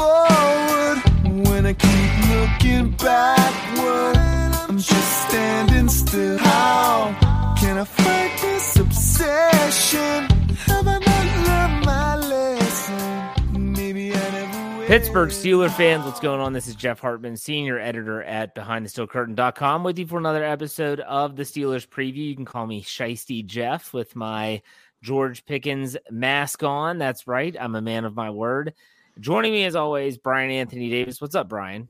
forward when I keep looking backward? I'm just standing still. How can I fight this obsession? Have I not learned my lesson? Maybe I never will. Pittsburgh Steeler fans, what's going on? This is Jeff Hartman, senior editor at BehindTheSteelCurtain.com, with you for another episode of the Steelers preview. You can call me Shiesty Jeff with my George Pickens mask on. That's right. I'm a man of my word. Joining me as always, Bryan Anthony Davis. What's up, Bryan?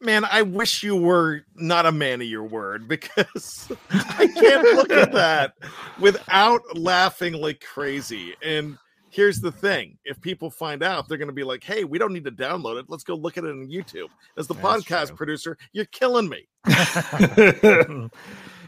Man, I wish you were not a man of your word because I can't look at that without laughing like crazy. And here's the thing if people find out, they're going to be like, hey, we don't need to download it. Let's go look at it on YouTube. As the That's podcast true. producer, you're killing me.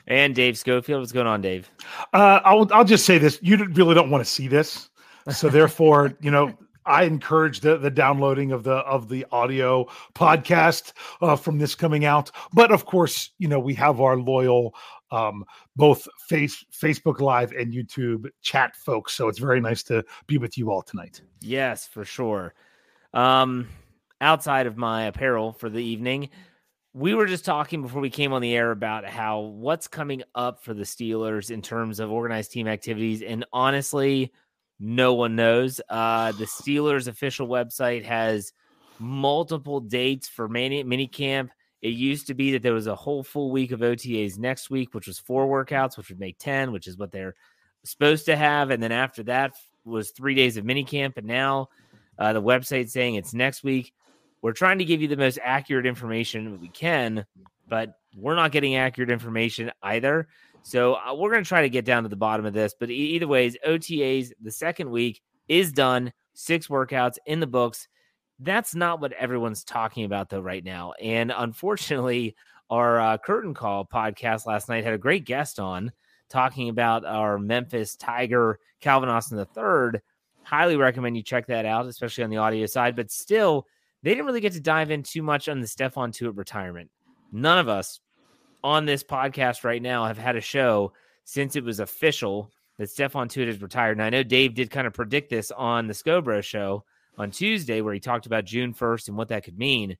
and Dave Schofield. What's going on, Dave? Uh, I'll I'll just say this: you really don't want to see this, so therefore, you know, I encourage the the downloading of the of the audio podcast uh, from this coming out. But of course, you know, we have our loyal um, both face Facebook Live and YouTube chat folks, so it's very nice to be with you all tonight. Yes, for sure. Um, outside of my apparel for the evening, we were just talking before we came on the air about how what's coming up for the Steelers in terms of organized team activities, and honestly, no one knows. Uh, the Steelers official website has multiple dates for mini camp. It used to be that there was a whole full week of OTAs next week, which was four workouts, which would make 10, which is what they're supposed to have. And then after that was three days of mini camp. And now uh, the website saying it's next week. We're trying to give you the most accurate information we can, but we're not getting accurate information either. So uh, we're going to try to get down to the bottom of this. But e- either ways, OTAs, the second week is done, six workouts in the books. That's not what everyone's talking about, though, right now. And unfortunately, our uh, Curtain Call podcast last night had a great guest on talking about our Memphis Tiger, Calvin Austin III. Highly recommend you check that out, especially on the audio side. But still, they didn't really get to dive in too much on the Stephon Tuitt retirement. None of us on this podcast right now have had a show since it was official that Stephon Tuitt is retired. And I know Dave did kind of predict this on the Scobro show on Tuesday, where he talked about June 1st and what that could mean.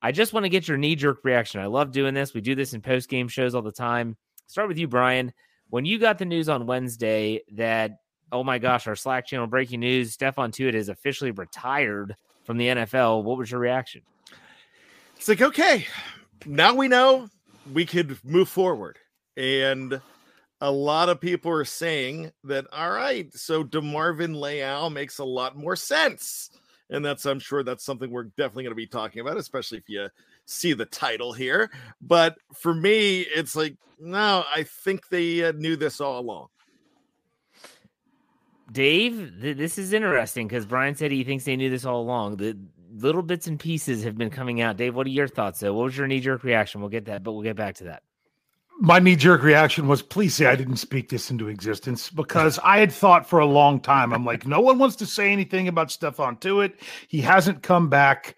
I just want to get your knee jerk reaction. I love doing this. We do this in post game shows all the time. Start with you, Bryan. When you got the news on Wednesday that, oh my gosh, our Slack channel breaking news, Stephon Tuitt is officially retired from the NFL, what was your reaction? It's like, okay, now we know we could move forward. And a lot of people are saying that, all right, so DeMarvin Leal makes a lot more sense. And that's, I'm sure that's something we're definitely going to be talking about, especially if you see the title here. But for me, it's like, no, I think they uh, knew this all along. Dave, th- this is interesting because Bryan said he thinks they knew this all along. The little bits and pieces have been coming out. Dave, what are your thoughts? Though, what was your knee jerk reaction? We'll get that, but we'll get back to that. My knee jerk reaction was, please say I didn't speak this into existence because I had thought for a long time. I'm like, no one wants to say anything about Stephon Tuitt. He hasn't come back.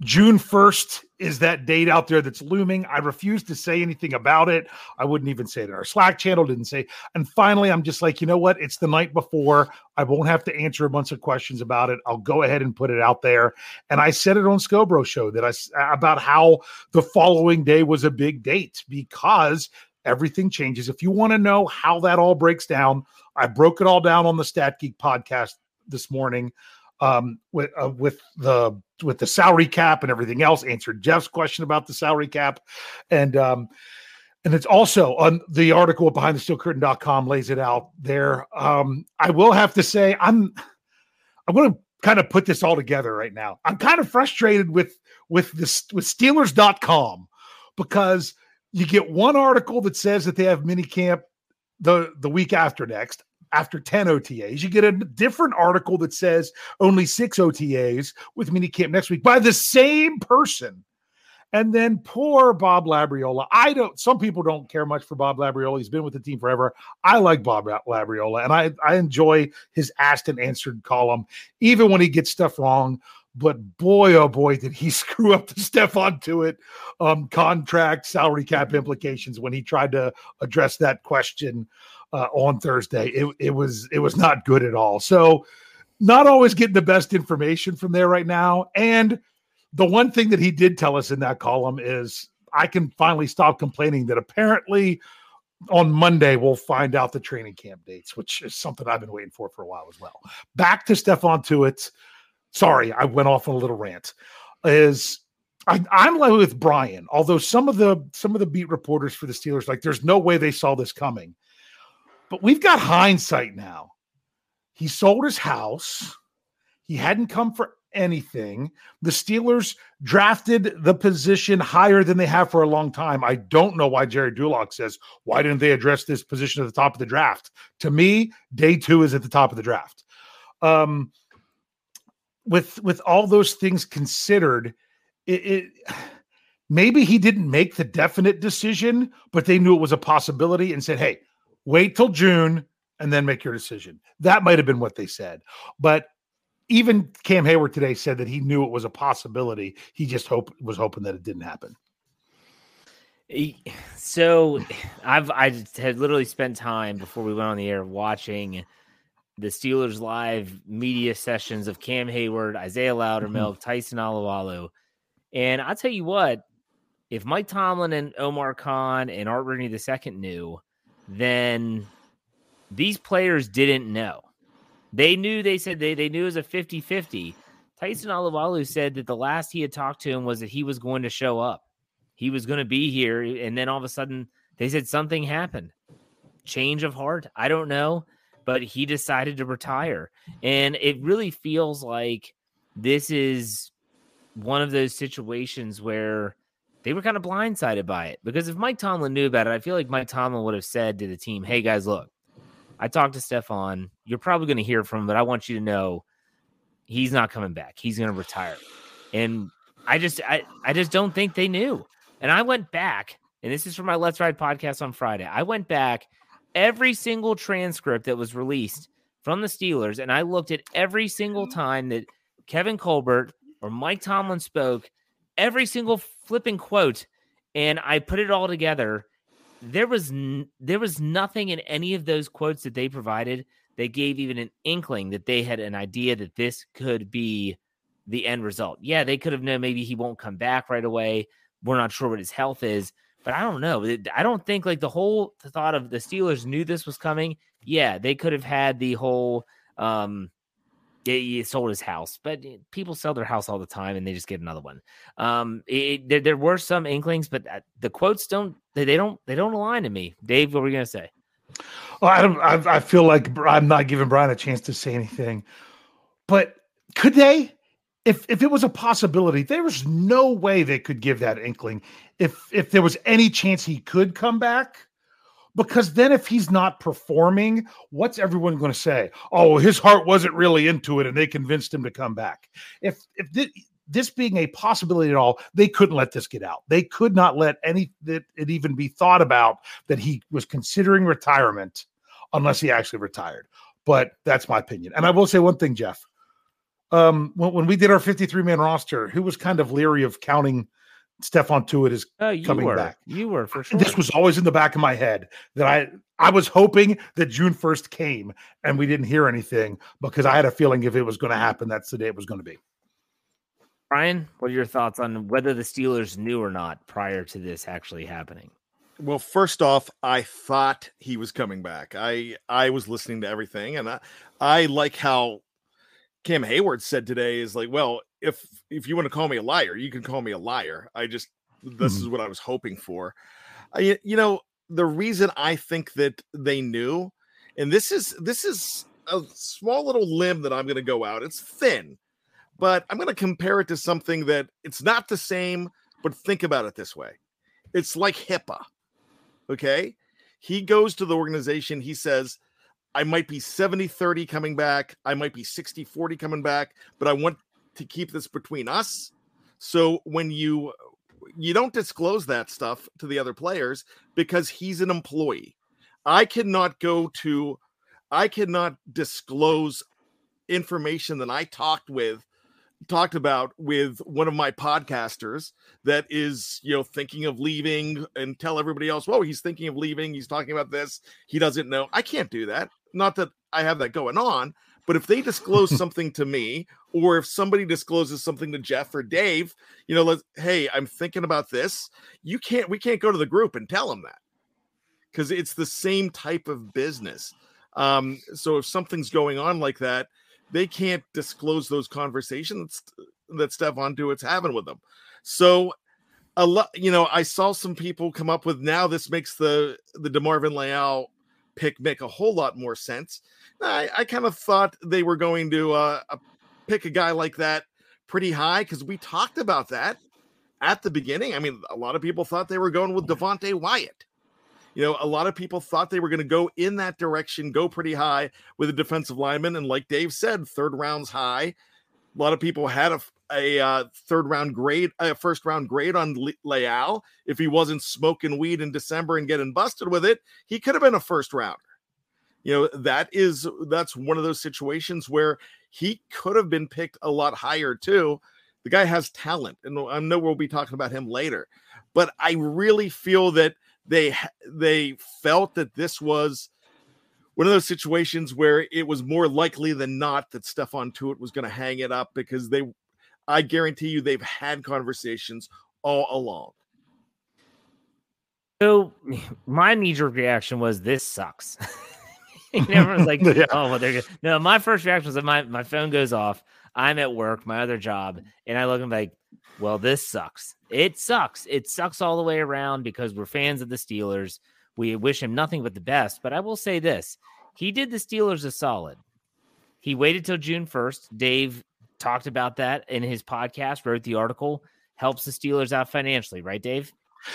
June 1st is that date out there that's looming. I refuse to say anything about it. I wouldn't even say it in our Slack channel, didn't say. And finally, I'm just like, you know what? It's the night before. I won't have to answer a bunch of questions about it. I'll go ahead and put it out there. And I said it on Scobro show that I about how the following day was a big date because everything changes. If you want to know how that all breaks down, I broke it all down on the Stat Geek podcast this morning um, with uh, with the with the salary cap and everything else. Answered Jeff's question about the salary cap, and um, and it's also on the article behind the steelcurtain.com lays it out there. Um, I will have to say I'm I'm going to kind of put this all together right now. I'm kind of frustrated with with this with Steelers.com because you get one article that says that they have mini camp the the week after next after 10 OTAs. You get a different article that says only six OTAs with mini minicamp next week by the same person. And then poor Bob Labriola. I don't, some people don't care much for Bob Labriola. He's been with the team forever. I like Bob Labriola and I, I enjoy his asked and answered column, even when he gets stuff wrong. But boy, oh boy, did he screw up the Stephon Tuitt um, contract salary cap implications when he tried to address that question uh, on Thursday. It, it was it was not good at all. So not always getting the best information from there right now. And the one thing that he did tell us in that column is I can finally stop complaining that apparently on Monday we'll find out the training camp dates, which is something I've been waiting for for a while as well. Back to Stephon Tuitt. Sorry, I went off on a little rant. Is I, am like with Bryan, although some of the some of the beat reporters for the Steelers, like, there's no way they saw this coming. But we've got hindsight now. He sold his house. He hadn't come for anything. The Steelers drafted the position higher than they have for a long time. I don't know why Gerry Dulac says, why didn't they address this position at the top of the draft? To me, day two is at the top of the draft. Um, with with all those things considered, it, it maybe he didn't make the definite decision, but they knew it was a possibility and said, "Hey, wait till June and then make your decision. That might have been what they said. But even Cam Heyward today said that he knew it was a possibility. He just hope was hoping that it didn't happen. So I've I had literally spent time before we went on the air watching the Steelers live media sessions of Cam Heyward, Isaiah Loudermilk, mm-hmm. Tyson Alualu. And I'll tell you what, if Mike Tomlin and Omar Khan and Art Rooney II knew, then these players didn't know. They knew, they said they, they knew it was a 50 50. Tyson Alualu said that the last he had talked to him was that he was going to show up. He was going to be here. And then all of a sudden, they said something happened. Change of heart. I don't know. But he decided to retire. And it really feels like this is one of those situations where they were kind of blindsided by it because if Mike Tomlin knew about it, I feel like Mike Tomlin would have said to the team, "Hey guys, look, I talked to Stephon. You're probably going to hear from him, but I want you to know he's not coming back. He's going to retire." And I just, I, I just don't think they knew. And I went back, and this is from my Let's Ride podcast on Friday. I went back every single transcript that was released from the Steelers, and I looked at every single time that Kevin Colbert or Mike Tomlin spoke every single flipping quote and I put it all together. There was n- there was nothing in any of those quotes that they provided that gave even an inkling that they had an idea that this could be the end result. Yeah, they could have known maybe he won't come back right away. We're not sure what his health is, but I don't know. I don't think like the whole thought of the Steelers knew this was coming. Yeah, they could have had the whole um Yeah, he sold his house, but eh, people sell their house all the time, and they just get another one. Um, it, there, there were some inklings, but uh, the quotes don't they, they don't they don't align to me. Dave, what were you gonna say? Well, I don't. I, I feel like I'm not giving Bryan a chance to say anything, but could they? If if it was a possibility, there was no way they could give that inkling. If if there was any chance he could come back, because then if he's not performing, what's everyone going to say? Oh, his heart wasn't really into it, and they convinced him to come back. If if this, this being a possibility at all, they couldn't let this get out. They could not let any that it even be thought about that he was considering retirement unless he actually retired. But that's my opinion. And I will say one thing, Jeff. Um, when, when we did our 53 man roster, who was kind of leery of counting Stephon Tuitt is uh, you coming were. back. You were for sure. This was always in the back of my head that I I was hoping that June 1st came and we didn't hear anything because I had a feeling if it was going to happen, that's the day it was going to be. Bryan, what are your thoughts on whether the Steelers knew or not prior to this actually happening? Well, first off, I thought he was coming back. I I was listening to everything, and I I like how Cam Heyward said today is like, well, if if you want to call me a liar, you can call me a liar. I just this Hmm. is what I was hoping for. I, you know, the reason I think that they knew, and this is this is a small little limb that I'm going to go out. It's thin, but I'm going to compare it to something that it's not the same. But think about it this way: it's like HIPAA. Okay, he goes to the organization. He says, I might be 70 30 coming back. I might be 60 40 coming back, but I want to keep this between us. So when you you don't disclose that stuff to the other players because he's an employee. I cannot go to I cannot disclose information that I talked with talked about with one of my podcasters that is you know thinking of leaving and tell everybody else whoa he's thinking of leaving he's talking about this he doesn't know i can't do that not that i have that going on but if they disclose something to me or if somebody discloses something to jeff or dave you know let's hey i'm thinking about this you can't we can't go to the group and tell them that because it's the same type of business um so if something's going on like that they can't disclose those conversations that Stephon Tuitt's having with them. So a lot, you know, I saw some people come up with now this makes the the Demarvin Leal pick make a whole lot more sense. I, I kind of thought they were going to uh, uh, pick a guy like that pretty high because we talked about that at the beginning. I mean, a lot of people thought they were going with Devonte Wyatt. You know, a lot of people thought they were going to go in that direction, go pretty high with a defensive lineman. And like Dave said, third round's high. A lot of people had a, a uh, third round grade, a first round grade on Le- Leal. If he wasn't smoking weed in December and getting busted with it, he could have been a first rounder. You know, that is that's one of those situations where he could have been picked a lot higher too. The guy has talent, and I know we'll be talking about him later. But I really feel that they they felt that this was one of those situations where it was more likely than not that Stephon Tuitt was going to hang it up because they, I guarantee you, they've had conversations all along. So my knee jerk reaction was this sucks. everyone's like, Yeah. oh, well, they're good. No, my first reaction was that my, my phone goes off. I'm at work, my other job, and I look and like, well, this sucks. It sucks. It sucks all the way around because we're fans of the Steelers. We wish him nothing but the best. But I will say this he did the Steelers a solid. He waited till June 1st. Dave talked about that in his podcast, wrote the article, helps the Steelers out financially, right, Dave?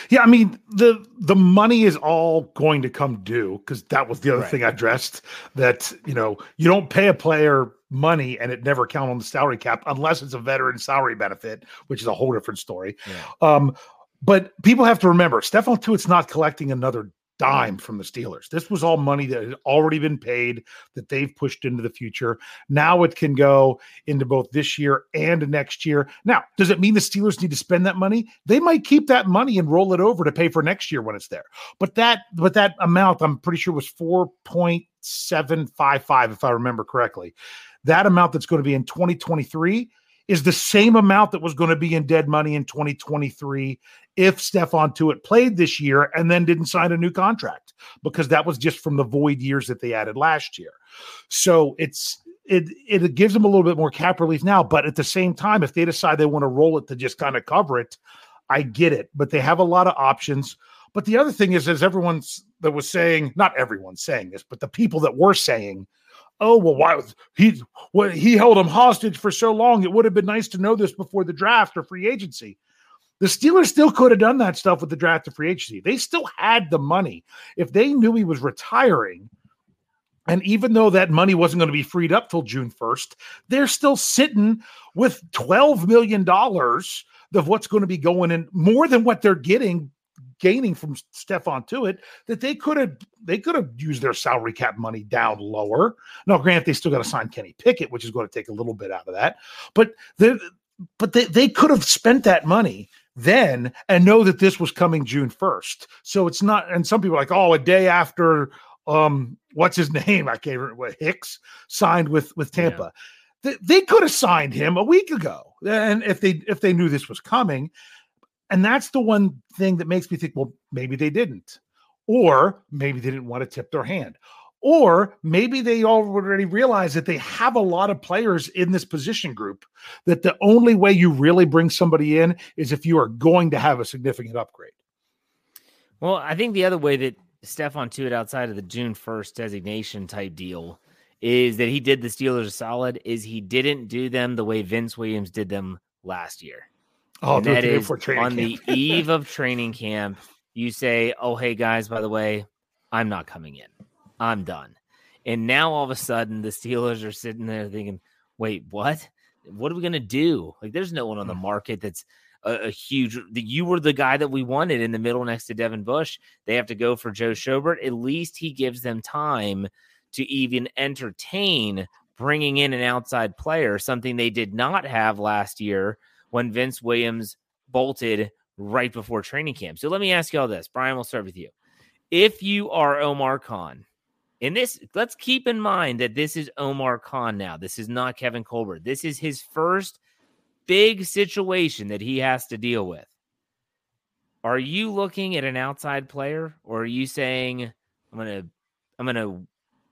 Yeah, I mean the the money is all going to come due because that was the other Right. thing I addressed. That you know you don't pay a player money and it never count on the salary cap unless it's a veteran salary benefit, which is a whole different story. Um, but people have to remember, Stephon Tuitt's not collecting another dime from the Steelers. This was all money that had already been paid that they've pushed into the future. Now it can go into both this year and next year. Now, does it mean the Steelers need to spend that money? They might keep that money and roll it over to pay for next year when it's there. But that but that amount I'm pretty sure was 4.755 if I remember correctly. That amount that's going to be in 2023 is the same amount that was going to be in dead money in 2023 if Stephon Tuitt played this year and then didn't sign a new contract because that was just from the void years that they added last year. So it's it it gives them a little bit more cap relief now. But at the same time, if they decide they want to roll it to just kind of cover it, I get it. But they have a lot of options. But the other thing is, as everyone's that was saying, not everyone's saying this, but the people that were saying, "Oh well, why he? What he held him hostage for so long? It would have been nice to know this before the draft or free agency." The Steelers still could have done that stuff with the draft or free agency. They still had the money. If they knew he was retiring, and even though that money wasn't going to be freed up till June 1st, they're still sitting with $12 million of what's going to be going in more than what they're getting gaining from Stephon Tuitt that they could have they could have used their salary cap money down lower. Now, grant they still got to sign Kenny Pickett, which is going to take a little bit out of that, but they but they, they could have spent that money then and know that this was coming June 1st. So it's not, and some people are like, oh, a day after um what's his name? I can't remember what Hicks signed with with Tampa. Yeah. They, they could have signed him a week ago. And if they if they knew this was coming. And that's the one thing that makes me think, well, maybe they didn't. Or maybe they didn't want to tip their hand. Or maybe they already realize that they have a lot of players in this position group that the only way you really bring somebody in is if you are going to have a significant upgrade. Well, I think the other way that Stephon Tuitt outside of the June 1st designation type deal is that he did the Steelers a solid, is he didn't do them the way Vince Williams did them last year. Oh, and that is on the eve of training camp. You say, "Oh, hey guys, by the way, I'm not coming in." I'm done. And now all of a sudden, the Steelers are sitting there thinking, wait, what? What are we going to do? Like, there's no one on the mm. market that's a, a huge. You were the guy that we wanted in the middle next to Devin Bush. They have to go for Joe Schobert. At least he gives them time to even entertain bringing in an outside player, something they did not have last year when Vince Williams bolted right before training camp. So let me ask you all this. Bryan, we'll start with you. If you are Omar Khan, and this, let's keep in mind that this is Omar Khan now. This is not Kevin Colbert. This is his first big situation that he has to deal with. Are you looking at an outside player or are you saying, I'm going to, I'm going to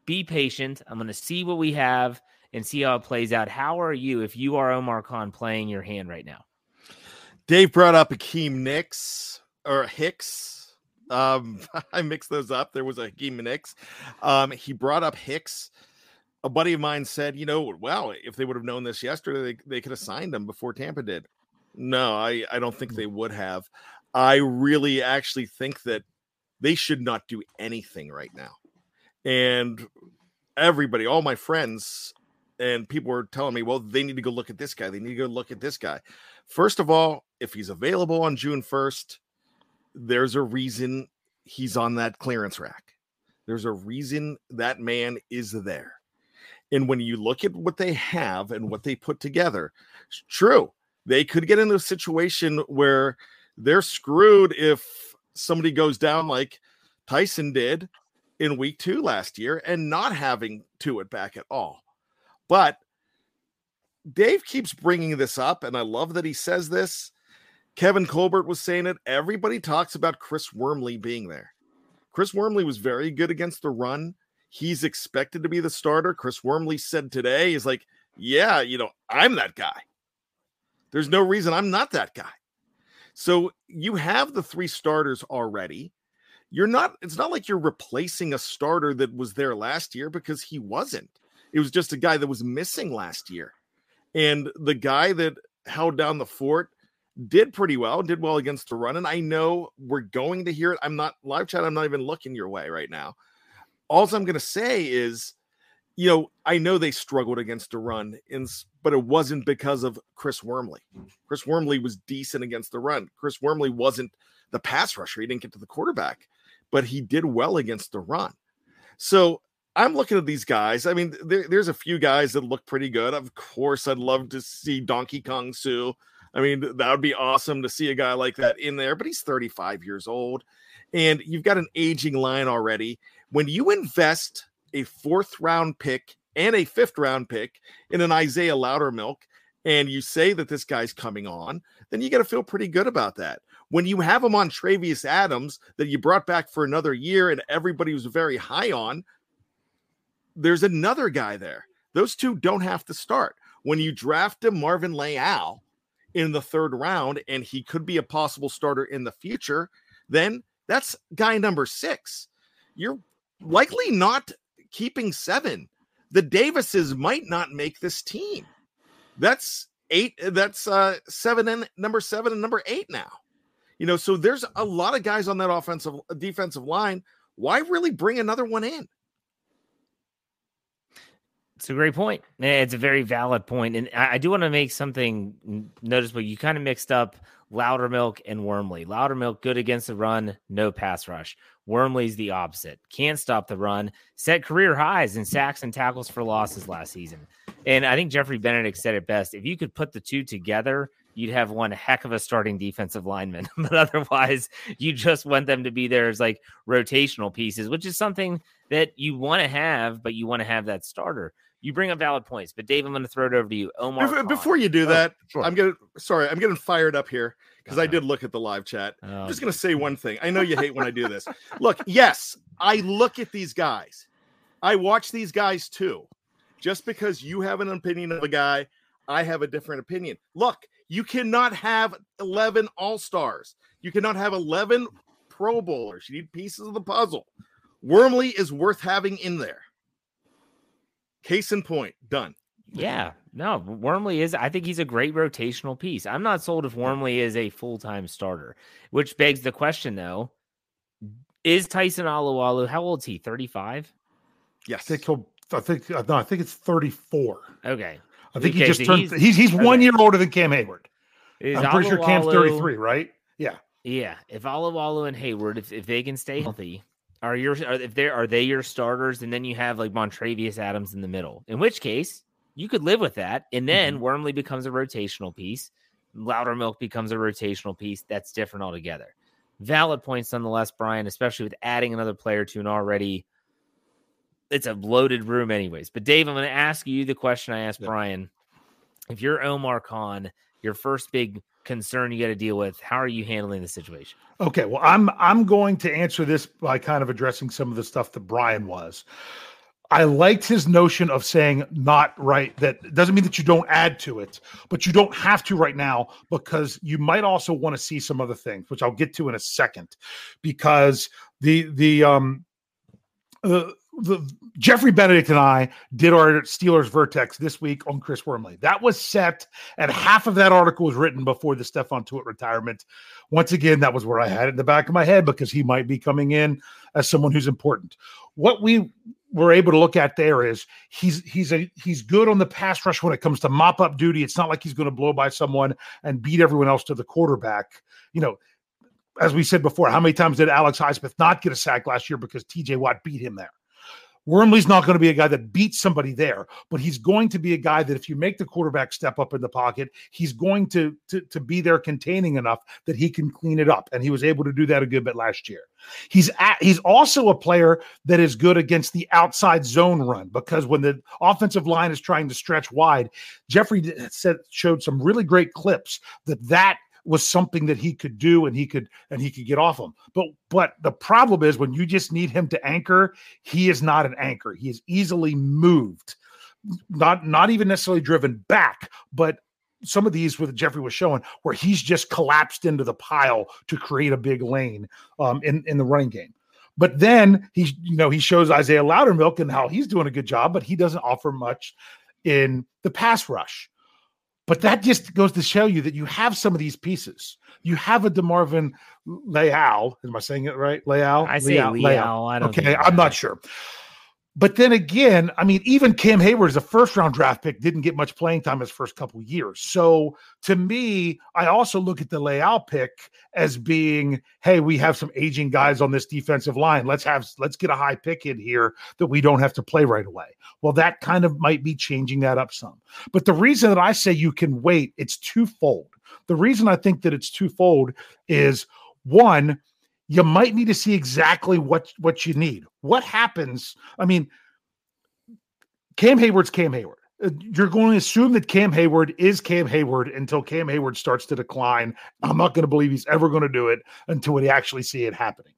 be patient. I'm going to see what we have and see how it plays out. How are you if you are Omar Khan playing your hand right now? Dave brought up Akiem Nicks or Hicks um, I mixed those up. There was a Hakeem Nicks. Um, he brought up Hicks. A buddy of mine said, you know, well, if they would have known this yesterday, they, they could have signed him before Tampa did. No, I, I don't think they would have. I really actually think that they should not do anything right now. And everybody, all my friends and people were telling me, well, they need to go look at this guy. They need to go look at this guy. First of all, if he's available on June 1st, there's a reason he's on that clearance rack. There's a reason that man is there. And when you look at what they have and what they put together, true, they could get into a situation where they're screwed if somebody goes down like Tyson did in week two last year and not having Tuitt back at all. But Dave keeps bringing this up, and I love that he says this. Kevin Colbert was saying it. Everybody talks about Chris Wormley being there. Chris Wormley was very good against the run. He's expected to be the starter. Chris Wormley said today, he's like, Yeah, you know, I'm that guy. There's no reason I'm not that guy. So you have the three starters already. You're not, it's not like you're replacing a starter that was there last year because he wasn't. It was just a guy that was missing last year. And the guy that held down the fort did pretty well, did well against the run. And I know we're going to hear it. I'm not live chat, I'm not even looking your way right now. All I'm going to say is, you know, I know they struggled against the run, in, but it wasn't because of Chris Wormley. Chris Wormley was decent against the run. Chris Wormley wasn't the pass rusher. He didn't get to the quarterback, but he did well against the run. So I'm looking at these guys. I mean, there, there's a few guys that look pretty good. Of course, I'd love to see Donkey Kong Suh I mean, that would be awesome to see a guy like that in there, but he's 35 years old and you've got an aging line already. When you invest a fourth round pick and a fifth round pick in an Isaiah Loudermilk, and you say that this guy's coming on, then you got to feel pretty good about that. When you have him on Travius Adams that you brought back for another year and everybody was very high on, there's another guy there. Those two don't have to start. When you draft a Marvin Leal in the third round and he could be a possible starter in the future, then that's guy number six. You're likely not keeping seven. The Davises might not make this team. That's eight. That's uh seven and number seven and number eight now. You know, so there's a lot of guys on that offensive defensive line. Why really bring another one in? It's a great point. It's a very valid point. And I, I do want to make something noticeable. You kind of mixed up Loudermilk and Wormley. Loudermilk, good against the run, no pass rush. Wormley's the opposite. Can't stop the run, set career highs in sacks and tackles for losses last season. And I think Jeffrey Benedict said it best. If you could put the two together, you'd have one heck of a starting defensive lineman. but otherwise, you just want them to be there as like rotational pieces, which is something that you want to have, but you want to have that starter you bring up valid points, but Dave, I'm going to throw it over to you. Omar, before, before you do that, oh, sure. I'm gonna sorry, I'm getting fired up here because uh-huh. I did look at the live chat. Oh, I'm just going to say one thing. I know you hate when I do this. Look, yes, I look at these guys. I watch these guys too. Just because you have an opinion of a guy, I have a different opinion. Look, you cannot have 11 All Stars. You cannot have 11 Pro Bowlers. You need pieces of the puzzle. Wormley is worth having in there. Case in point, done. Yeah, no, Wormley is. I think he's a great rotational piece. I'm not sold if Wormley is a full time starter, which begs the question though: Is Tyson Alualu how old is he? 35. Yes, I think he'll. I think uh, no, I think it's 34. Okay, I think okay, he just so turned. He's he's, he's okay. one year older than Cam Heyward. Is I'm pretty sure Cam's 33, right? Yeah. Yeah. If Alualu and Heyward, if, if they can stay uh-huh. healthy, are your are, if they are they your starters, and then you have like Montravius Adams in the middle. In which case, you could live with that, and then mm-hmm. Wormley becomes a rotational piece. Loudermilk becomes a rotational piece. That's different altogether. Valid points nonetheless, Bryan, especially with adding another player to an already it's a loaded room, anyways. But Dave, I'm going to ask you the question I asked yeah. Bryan. If you're Omar Khan, your first big concern you got to deal with. How are you handling the situation? Okay, well, I'm I'm going to answer this by kind of addressing some of the stuff that Bryan was. I liked his notion of saying not right. That doesn't mean that you don't add to it, but you don't have to right now because you might also want to see some other things, which I'll get to in a second. Because the the um uh, the Jeffrey Benedict and I did our Steelers Vertex this week on Chris Wormley. That was set, and half of that article was written before the Stephon Tuitt retirement. Once again, that was where I had it in the back of my head because he might be coming in as someone who's important. What we were able to look at there is he's he's a he's good on the pass rush when it comes to mop up duty. It's not like he's going to blow by someone and beat everyone else to the quarterback. You know, as we said before, how many times did Alex Highsmith not get a sack last year because TJ Watt beat him there? Wormley's not going to be a guy that beats somebody there, but he's going to be a guy that if you make the quarterback step up in the pocket, he's going to, to, to be there containing enough that he can clean it up. And he was able to do that a good bit last year. He's at, he's also a player that is good against the outside zone run because when the offensive line is trying to stretch wide, Jeffrey said showed some really great clips that that was something that he could do and he could and he could get off him. But but the problem is when you just need him to anchor, he is not an anchor. He is easily moved, not not even necessarily driven back, but some of these with Jeffrey was showing where he's just collapsed into the pile to create a big lane um, in in the running game. But then he, you know, he shows Isaiah Loudermilk and how he's doing a good job, but he doesn't offer much in the pass rush. But that just goes to show you that you have some of these pieces. You have a DeMarvin Leal. Am I saying it right? Leal? I say Leal. Leal. I don't okay, I'm not sure. But then again, I mean, even Cam Heyward as a first round draft pick didn't get much playing time his first couple years. So to me, I also look at the Leal pick as being, hey, we have some aging guys on this defensive line. Let's have let's get a high pick in here that we don't have to play right away. Well, that kind of might be changing that up some. But the reason that I say you can wait, it's twofold. The reason I think that it's twofold is one, you might need to see exactly what what you need. What happens? I mean, Cam Heyward's Cam Heyward. Uh, you're going to assume that Cam Heyward is Cam Heyward until Cam Heyward starts to decline. I'm not going to believe he's ever going to do it until we actually see it happening.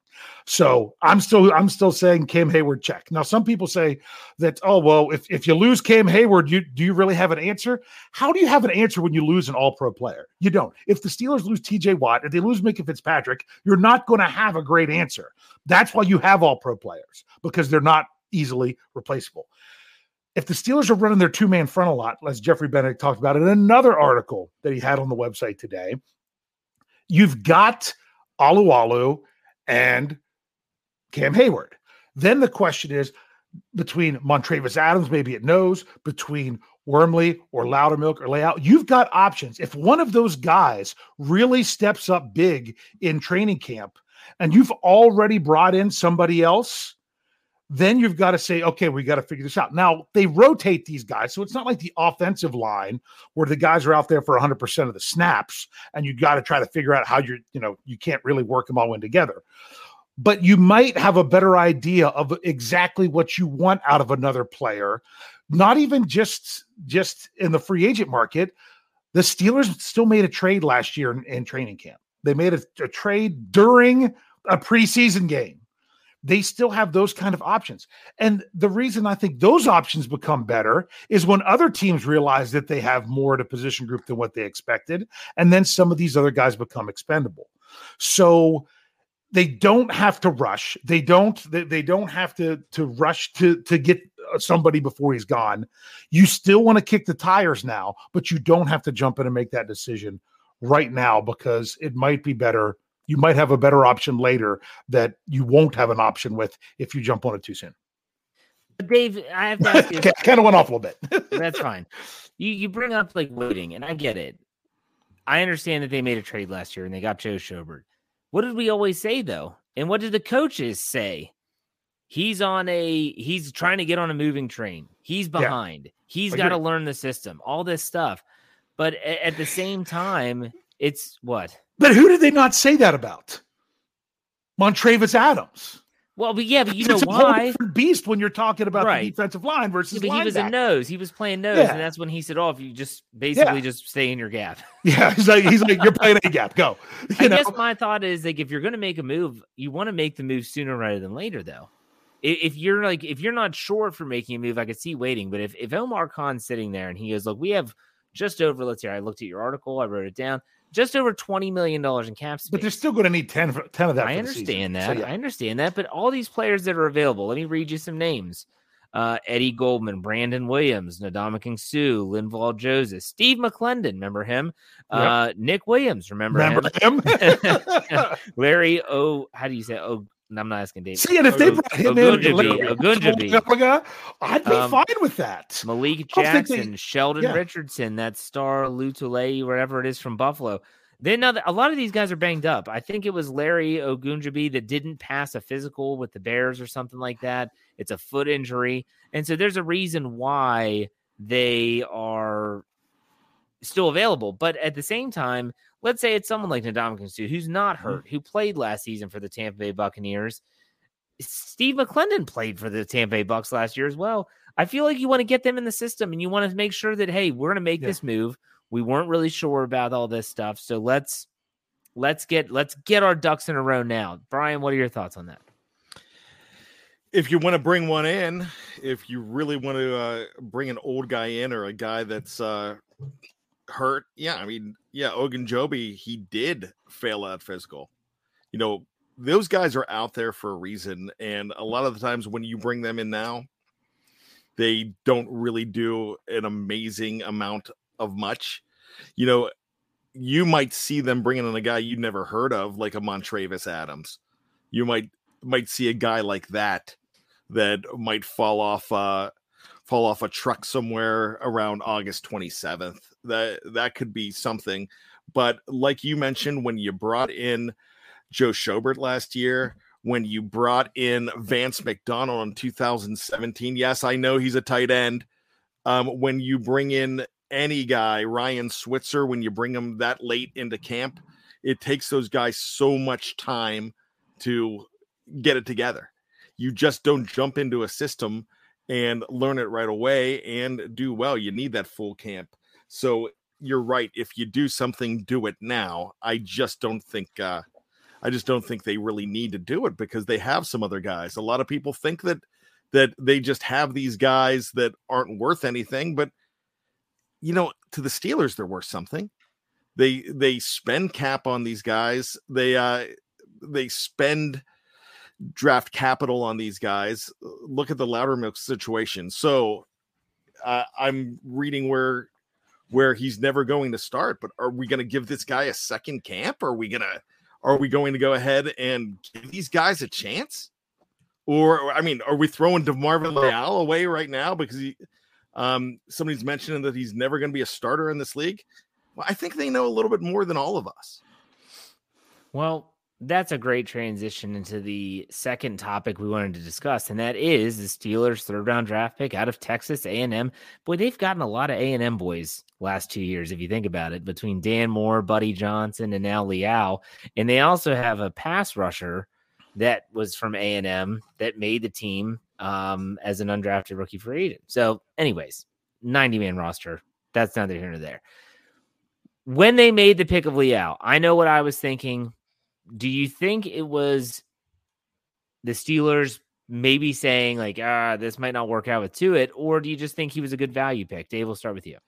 So I'm still I'm still saying Cam Heyward check. Now some people say that oh well if, if you lose Cam Heyward you do you really have an answer? How do you have an answer when you lose an all pro player? You don't. If the Steelers lose TJ Watt, if they lose Minkah Fitzpatrick, you're not going to have a great answer. That's why you have all pro players because they're not easily replaceable. If the Steelers are running their two man front a lot, as Jeffrey Benedict talked about in another article that he had on the website today, you've got Alualu and Cam Heyward. Then the question is between Montravius Adams, maybe it knows, between Wormley or Loudermilk or Leal, you've got options. If one of those guys really steps up big in training camp and you've already brought in somebody else, then you've got to say, okay, we got to figure this out. Now, they rotate these guys. So it's not like the offensive line where the guys are out there for 100% of the snaps and you got to try to figure out how you're, you know, you can't really work them all in together but you might have a better idea of exactly what you want out of another player not even just just in the free agent market the steelers still made a trade last year in, in training camp they made a, a trade during a preseason game they still have those kind of options. And the reason I think those options become better is when other teams realize that they have more at a position group than what they expected. And then some of these other guys become expendable. So they don't have to rush. They don't. They, they don't have to to rush to to get uh, somebody before he's gone. You still want to kick the tires now, but you don't have to jump in and make that decision right now because it might be better. You might have a better option later that you won't have an option with if you jump on it too soon. Dave, I have to ask you. kind of went off a little bit. that's fine. You you bring up like waiting, and I get it. I understand that they made a trade last year and they got Joe Schobert. What did we always say though? And what did the coaches say? He's on a he's trying to get on a moving train. He's behind. Yeah. He's got to learn the system. All this stuff. But at the same time, it's what? But who did they not say that about? Montravius Adams. Well, but yeah, but you know it's why? beast when you're talking about right. the defensive line versus. Yeah, but he was a nose. He was playing nose, yeah. and that's when he said, "Oh, if you just basically yeah. just stay in your gap." Yeah, he's like, he's like, "You're playing a gap. Go." You I know? guess my thought is like, if you're going to make a move, you want to make the move sooner rather than later, though. If you're like, if you're not sure for making a move, I could see waiting. But if if Omar Khan's sitting there and he goes, "Look, we have just over," let's see, I looked at your article, I wrote it down just over $20 million in cap space. But they're still going to need 10, 10 of that. I understand that. So, yeah. I understand that. But all these players that are available, let me read you some names. Uh, Eddie Goldman, Brandon Williams, Ndamukong Suh, Linval Joseph, Steve McLendon. remember him? Yep. Uh, Nick Williams, remember, remember him? him? Larry O, how do you say? Oh, I'm not asking Dave. See, and if they brought him Ogunjobi, in, Ogunjobi, I'd be um, fine with that. Malik Jackson, they, Sheldon yeah. Richardson, that star Lutule, whatever it is from Buffalo. Then now a lot of these guys are banged up. I think it was Larry Ogunjobi that didn't pass a physical with the Bears or something like that. It's a foot injury, and so there's a reason why they are still available. But at the same time, let's say it's someone like Ndamukong Suh who's not mm-hmm. hurt, who played last season for the Tampa Bay Buccaneers. Steve McLendon played for the Tampa Bay Bucks last year as well. I feel like you want to get them in the system and you want to make sure that hey, we're going to make yeah. this move. We weren't really sure about all this stuff, so let's let's get let's get our ducks in a row now. Bryan, what are your thoughts on that? If you want to bring one in, if you really want to uh, bring an old guy in or a guy that's uh, hurt. Yeah, I mean, yeah, Ogunjobi, he did fail at physical. You know, those guys are out there for a reason. And a lot of the times when you bring them in now, they don't really do an amazing amount of much. You know, you might see them bringing in a guy you'd never heard of, like a Montravius Adams. You might might see a guy like that that might fall off uh fall off a truck somewhere around August 27th. That that could be something. But like you mentioned, when you brought in Joe Schobert last year, when you brought in Vance McDonald in 2017, yes, I know he's a tight end. Um, when you bring in any guy, Ryan Switzer, when you bring him that late into camp, it takes those guys so much time to get it together. You just don't jump into a system and learn it right away and do well. You need that full camp. So you're right. If you do something, do it now. I just don't think uh, I just don't think they really need to do it because they have some other guys. A lot of people think that that they just have these guys that aren't worth anything, but you know, to the Steelers, they're worth something. They they spend cap on these guys. They uh they spend draft capital on these guys. Look at the Loudermilk situation. So uh, I'm reading where where he's never going to start, but are we going to give this guy a second camp? Are we to are we going to go ahead and give these guys a chance? Or I mean, are we throwing DeMarvin Leal away right now because he um somebody's mentioning that he's never going to be a starter in this league? Well, I think they know a little bit more than all of us. Well, that's a great transition into the second topic we wanted to discuss, and that is the Steelers' third round draft pick out of Texas A&M. Boy, they've gotten a lot of A&M boys last two years, if you think about it, between Dan Moore, Buddy Johnson, and now Leal. And they also have a pass rusher that was from A&M that made the team um, as an undrafted rookie free agent. So, anyways, 90 man roster. That's neither here nor there. When they made the pick of Leal, I know what I was thinking do you think it was the Steelers maybe saying like, ah, this might not work out with Tuitt, or do you just think he was a good value pick? Dave, we'll start with you.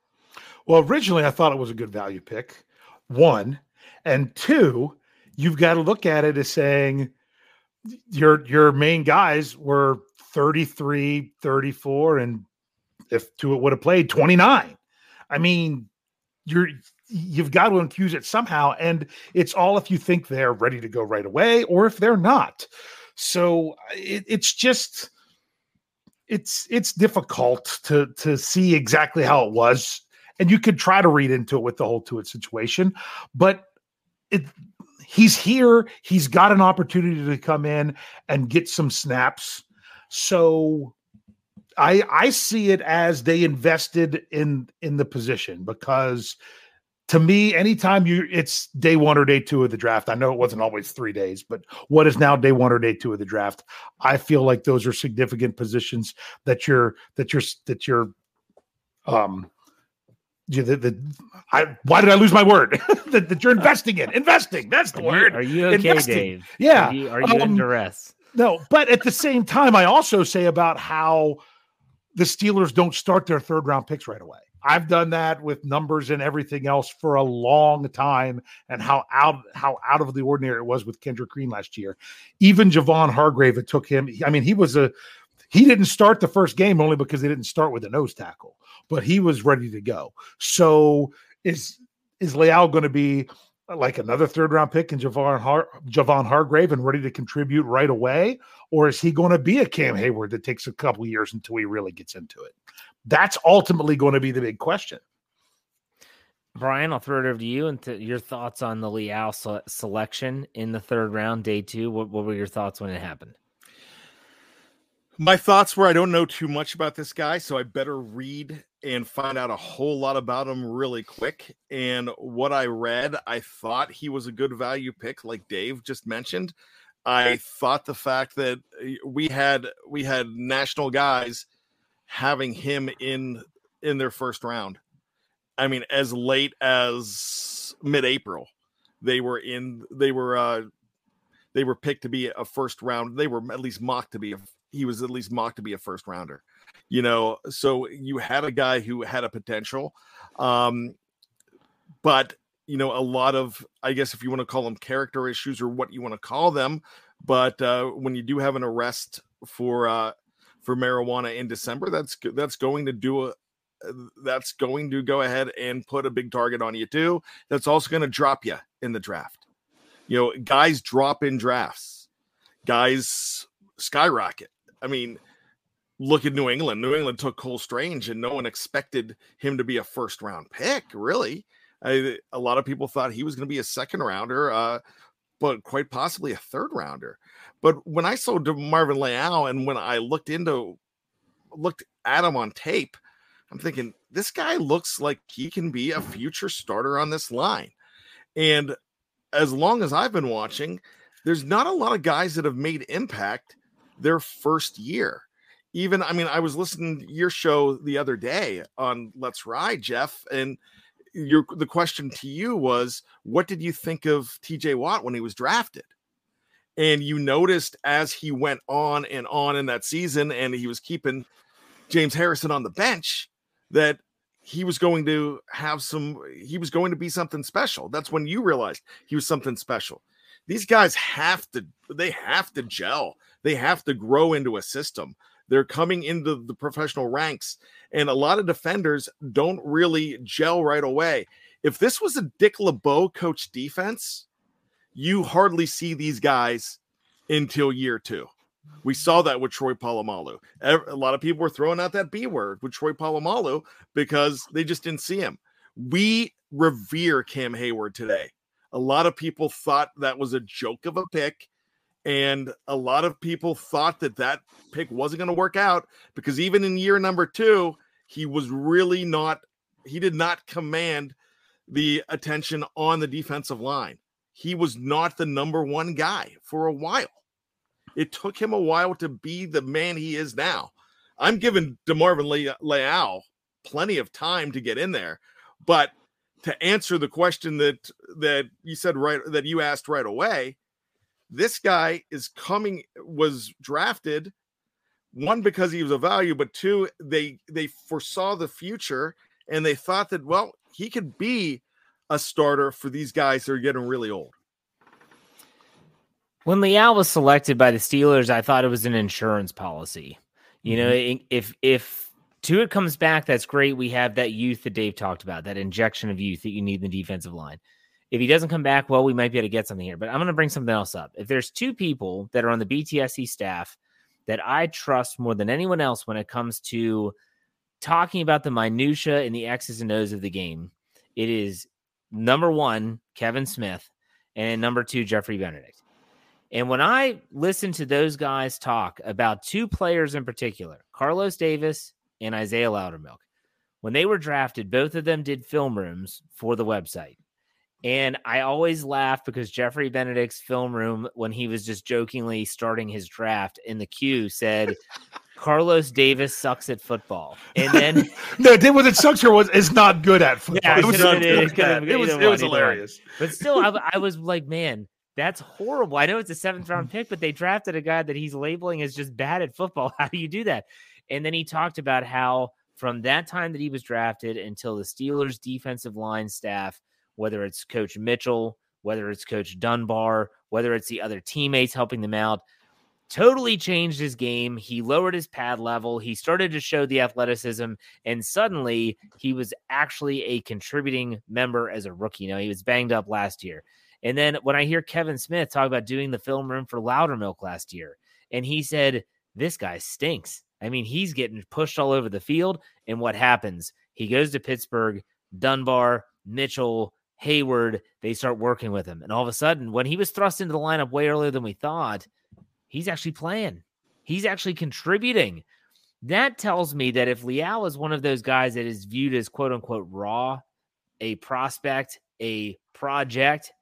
Well, originally I thought it was a good value pick. One and two, you've got to look at it as saying your your main guys were 33, 34, and if Tuitt would have played 29. I mean, you're you've got to infuse it somehow. And it's all if you think they're ready to go right away or if they're not. So it, it's just it's it's difficult to to see exactly how it was. And you could try to read into it with the whole Tuitt situation, but it he's here, he's got an opportunity to come in and get some snaps. So I I see it as they invested in in the position because to me, anytime you it's day one or day two of the draft, I know it wasn't always three days, but what is now day one or day two of the draft? I feel like those are significant positions that you're that you're that you're um you the, the I why did I lose my word? that, that, you're investing in investing. That's the are word. You, are you okay, investing. Dave? Yeah. Are you, are you um, in duress? No, but at the same time, I also say about how the Steelers don't start their third round picks right away. I've done that with numbers and everything else for a long time, and how out how out of the ordinary it was with Kendrick Green last year. Even Javon Hargrave, it took him. I mean, he was a he didn't start the first game only because they didn't start with a nose tackle, but he was ready to go. So is is Leal going to be uh, like another third round pick in Javon Har- Javon Hargrave and ready to contribute right away, or is he going to be a Cam Heyward that takes a couple years until he really gets into it? That's ultimately going to be the big question. Brian, I'll throw it over to you and to your thoughts on the Leal selection in the third round, day two. What, what were your thoughts when it happened? My thoughts were I don't know too much about this guy, so I better read and find out a whole lot about him really quick. And what I read, I thought he was a good value pick, like Dave just mentioned. I thought the fact that eh, we had we had national guys having him in in their first round. I mean, as late as mid-April, they were in. They were uh, they were picked to be a first round. They were at least mocked to be. A, he was at least mocked to be a first rounder. You know, so you had a guy who had a potential, um, but you know, a lot of I guess if you want to call them character issues or what you want to call them, but uh, when you do have an arrest for uh, for marijuana in December, that's that's going to do a that's going to go ahead and put a big target on you too. That's also going to drop you in the draft. You know, guys drop in drafts. Guys skyrocket. I mean, look at New England. New England took Cole Strange, and no one expected him to be a first round pick. Really, I, a lot of people thought he was going to be a second rounder, uh, but quite possibly a third rounder. But when I saw Marvin Leal and when I looked into looked at him on tape, I'm thinking this guy looks like he can be a future starter on this line. And as long as I've been watching, there's not a lot of guys that have made impact their first year. Even I mean, I was listening to your show the other day on Let's Ride, Jeff, and your the question to you was, what did you think of TJ Watt when he was drafted? And you noticed as he went on and on in that season, and he was keeping James Harrison on the bench, that he was going to have some, he was going to be something special. That's when you realized he was something special. These guys have to, they have to gel, they have to grow into a system. They're coming into the professional ranks, and a lot of defenders don't really gel right away. If this was a Dick LeBeau coach defense, you hardly see these guys until year two. We saw that with Troy Polamalu. A lot of people were throwing out that B word with Troy Polamalu because they just didn't see him. We revere Cam Heyward today. A lot of people thought that was a joke of a pick. And a lot of people thought that that pick wasn't going to work out because even in year number two, he was really not, he did not command the attention on the defensive line. He was not the number one guy for a while. It took him a while to be the man he is now. I'm giving DeMarvin Le- Leal plenty of time to get in there, but to answer the question that that you said right that you asked right away, this guy is coming was drafted one because he was a value, but two they they foresaw the future and they thought that well he could be a starter for these guys that are getting really old. When Leal was selected by the Steelers, I thought it was an insurance policy. You know, Mm-hmm. if if Tuitt comes back, that's great. We have that youth that Dave talked about, that injection of youth that you need in the defensive line. If he doesn't come back, well, we might be able to get something here. But I'm going to bring something else up. If there's two people that are on the BTSC staff that I trust more than anyone else when it comes to talking about the minutia and the X's and O's of the game, it is number one, Kevin Smith, and number two, Jeffrey Benedict. And when I listen to those guys talk about two players in particular, Carlos Davis and Isaiah Loudermilk, when they were drafted, both of them did film rooms for the website. And I always laugh because Jeffrey Benedict's film room, when he was just jokingly starting his draft in the queue, said, Carlos Davis sucks at football. And then no, did what it sucks here was is not good at football. yeah, it was, could've not good it could've at been that. it was, either it was one, either one. hilarious. But still, I, I was like, man, that's horrible. I know it's a seventh round pick, but they drafted a guy that he's labeling as just bad at football. How do you do that? And then he talked about how from that time that he was drafted until the Steelers defensive line staff, whether it's Coach Mitchell, whether it's Coach Dunbar, whether it's the other teammates helping them out, totally changed his game. He lowered his pad level. He started to show the athleticism, and suddenly he was actually a contributing member as a rookie. Now he was banged up last year. And then when I hear Kevin Smith talk about doing the film room for Loudermilk last year, and he said, This guy stinks. I mean, he's getting pushed all over the field. And what happens? He goes to Pittsburgh, Dunbar, Mitchell, Heyward, they start working with him. And all of a sudden, when he was thrust into the lineup way earlier than we thought, he's actually playing. He's actually contributing. That tells me that if Leal is one of those guys that is viewed as quote unquote raw, a prospect, a project,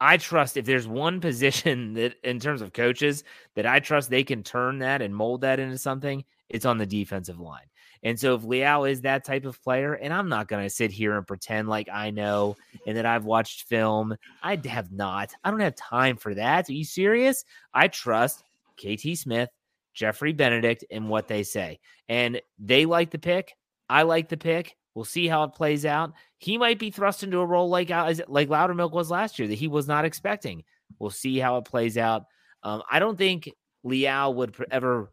I trust if there's one position that in terms of coaches that I trust they can turn that and mold that into something, it's on the defensive line. And so if Leal is that type of player, and I'm not going to sit here and pretend like I know and that I've watched film, I have not. I don't have time for that. Are you serious? I trust KT Smith, Jeffrey Benedict, and what they say. And they like the pick. I like the pick. We'll see how it plays out. He might be thrust into a role like uh, like Loudermilk was last year that he was not expecting. We'll see how it plays out. Um, I don't think Leal would ever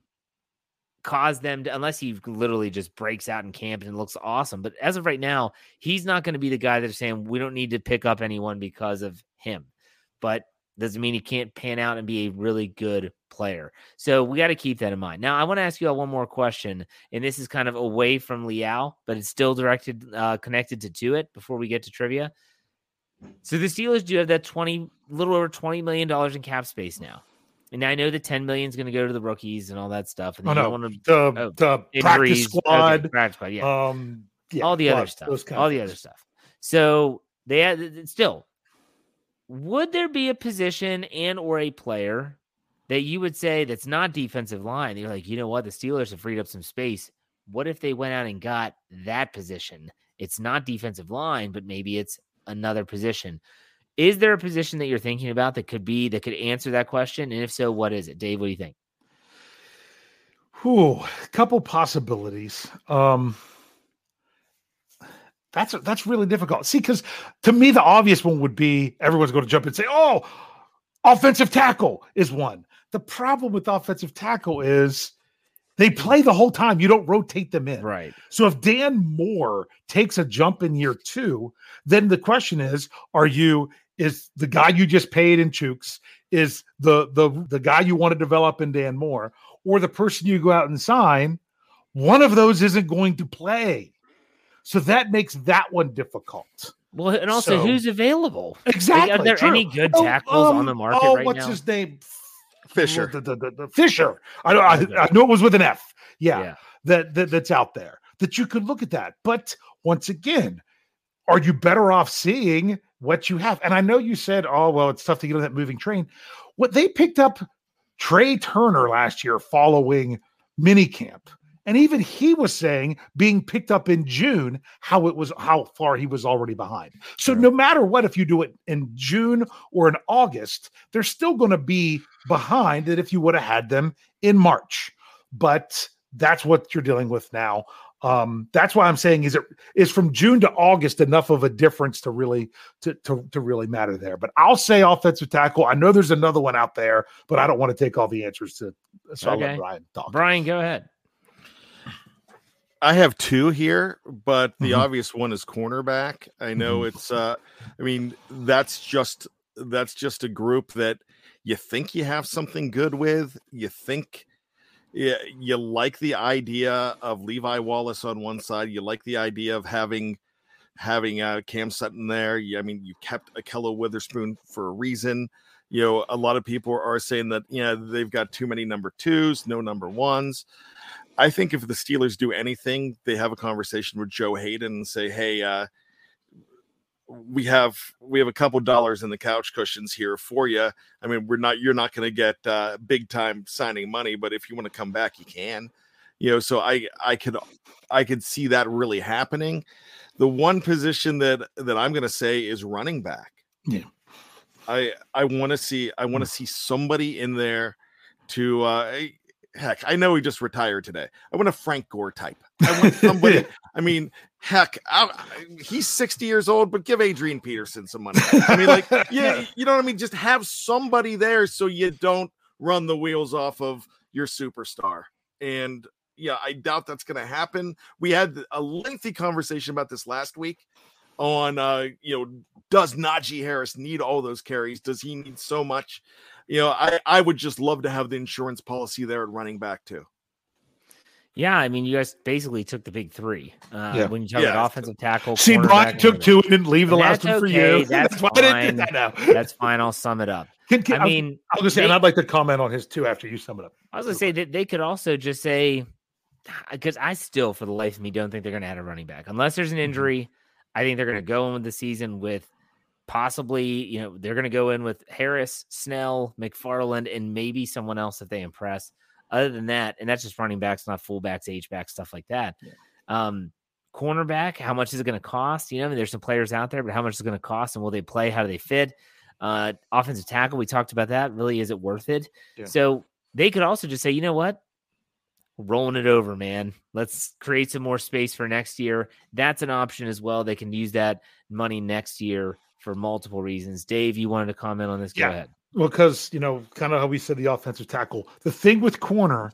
cause them to, unless he literally just breaks out in camp and looks awesome. But as of right now, he's not going to be the guy that's saying we don't need to pick up anyone because of him. But doesn't mean he can't pan out and be a really good player. So we got to keep that in mind. Now, I want to ask you all one more question, and this is kind of away from Leal, but it's still directed, uh, connected to Tuitt before we get to trivia. So the Steelers do have that 20, little over $20 million in cap space now. And I know the 10 million is going to go to the rookies and all that stuff. And Oh no, don't wanna- the oh, the practice injuries. Okay, squad, practice squad, yeah um, yeah, all the other stuff, all the other stuff. So they had still. Would there be a position and or a player that you would say that's not defensive line? You're like, you know what, the Steelers have freed up some space. What if they went out and got that position? It's not defensive line, but maybe it's another position. Is there a position that you're thinking about that could be that could answer that question? And if so, what is it? Dave, what do you think? Whew, a couple possibilities. Um, that's that's really difficult. See, because to me, the obvious one would be everyone's going to jump and say, "Oh, offensive tackle is one." The problem with offensive tackle is they play the whole time. You don't rotate them in. Right. So if Dan Moore takes a jump in year two, then the question is, are you is the guy you just paid in Chuks is the the the guy you want to develop in Dan Moore or the person you go out and sign? One of those isn't going to play. So that makes that one difficult. Well, and also So- who's available? Exactly. Are there true. any good Oh, tackles on um, the market oh, right what's now? his name? Fisher. The, the, the, the Fisher. I, I, I know it was with an F. Yeah, Yeah. That, that that's out there that you could look at that. But once again, are you better off seeing what you have? And I know you said, oh well, it's tough to get on that moving train. What they picked up Trai Turner last year following minicamp. And even he was saying being picked up in June, how it was how far he was already behind. So no matter what, if you do it in June or in August, they're still going to be behind that if you would have had them in March. But that's what you're dealing with now. Um, that's why I'm saying is it is from June to August enough of a difference to really to, to to really matter there. But I'll say offensive tackle. I know there's another one out there, but I don't want to take all the answers to so I'll let Brian talk. Brian, go ahead. I have two here, but the Mhm. obvious one is cornerback. I know it's uh I mean that's just that's just a group that you think you have something good with. You think yeah, you like the idea of Levi Wallace on one side, you like the idea of having having uh Cam Sutton there. You, I mean, you kept Ahkello Witherspoon for a reason. You know, a lot of people are saying that yeah, they've got too many number twos, no number ones. I think if the Steelers do anything, they have a conversation with Joe Haden and say, "Hey, uh, we have we have a couple dollars in the couch cushions here for you. I mean, we're not you're not going to get uh, big time signing money, but if you want to come back, you can. You know, so I I could I could see that really happening. The one position that that I'm going to say is running back. Yeah. I I want to see I want to see somebody in there to uh heck, I know he just retired today. I want a Frank Gore type. I want somebody. I mean, heck, I, he's 60 years old, but give Adrian Peterson some money. I mean, like, yeah, you know what I mean? Just have somebody there so you don't run the wheels off of your superstar. And yeah, I doubt that's going to happen. We had a lengthy conversation about this last week on uh you know does Najee Harris need all those carries does he need so much you know I I would just love to have the insurance policy there at running back too Yeah, I mean, you guys basically took the big three. Uh, Yeah. When you talk Yeah. about offensive tackle, See, and took two and didn't leave the last that's one for you. that's why I didn't fine. that now. That's fine. I'll sum it up. Can- can- I mean, I was gonna say, and I'd like to comment on his too after you sum it up. I was gonna say that they could also just say because I still, for the life of me, don't think they're gonna add a running back unless there's an Mm-hmm. injury. I think they're gonna go in with the season with possibly, you know, they're gonna go in with Harris, Snell, McFarland, and maybe someone else if they impress. Other than that, and that's just running backs, not fullbacks, H backs, stuff like that. Um, cornerback, how much is it going to cost? You know, I mean, there's some players out there, but how much is it going to cost, and will they play? How do they fit? Uh, offensive tackle, we talked about that. Really, is it worth it? Yeah. So they could also just say, you know what, rolling it over, man. Let's create some more space for next year. That's an option as well. They can use that money next year for multiple reasons. Dave, you wanted to comment on this? Go Yeah. ahead. Well, because you know, kind of how we said the offensive tackle. The thing with corner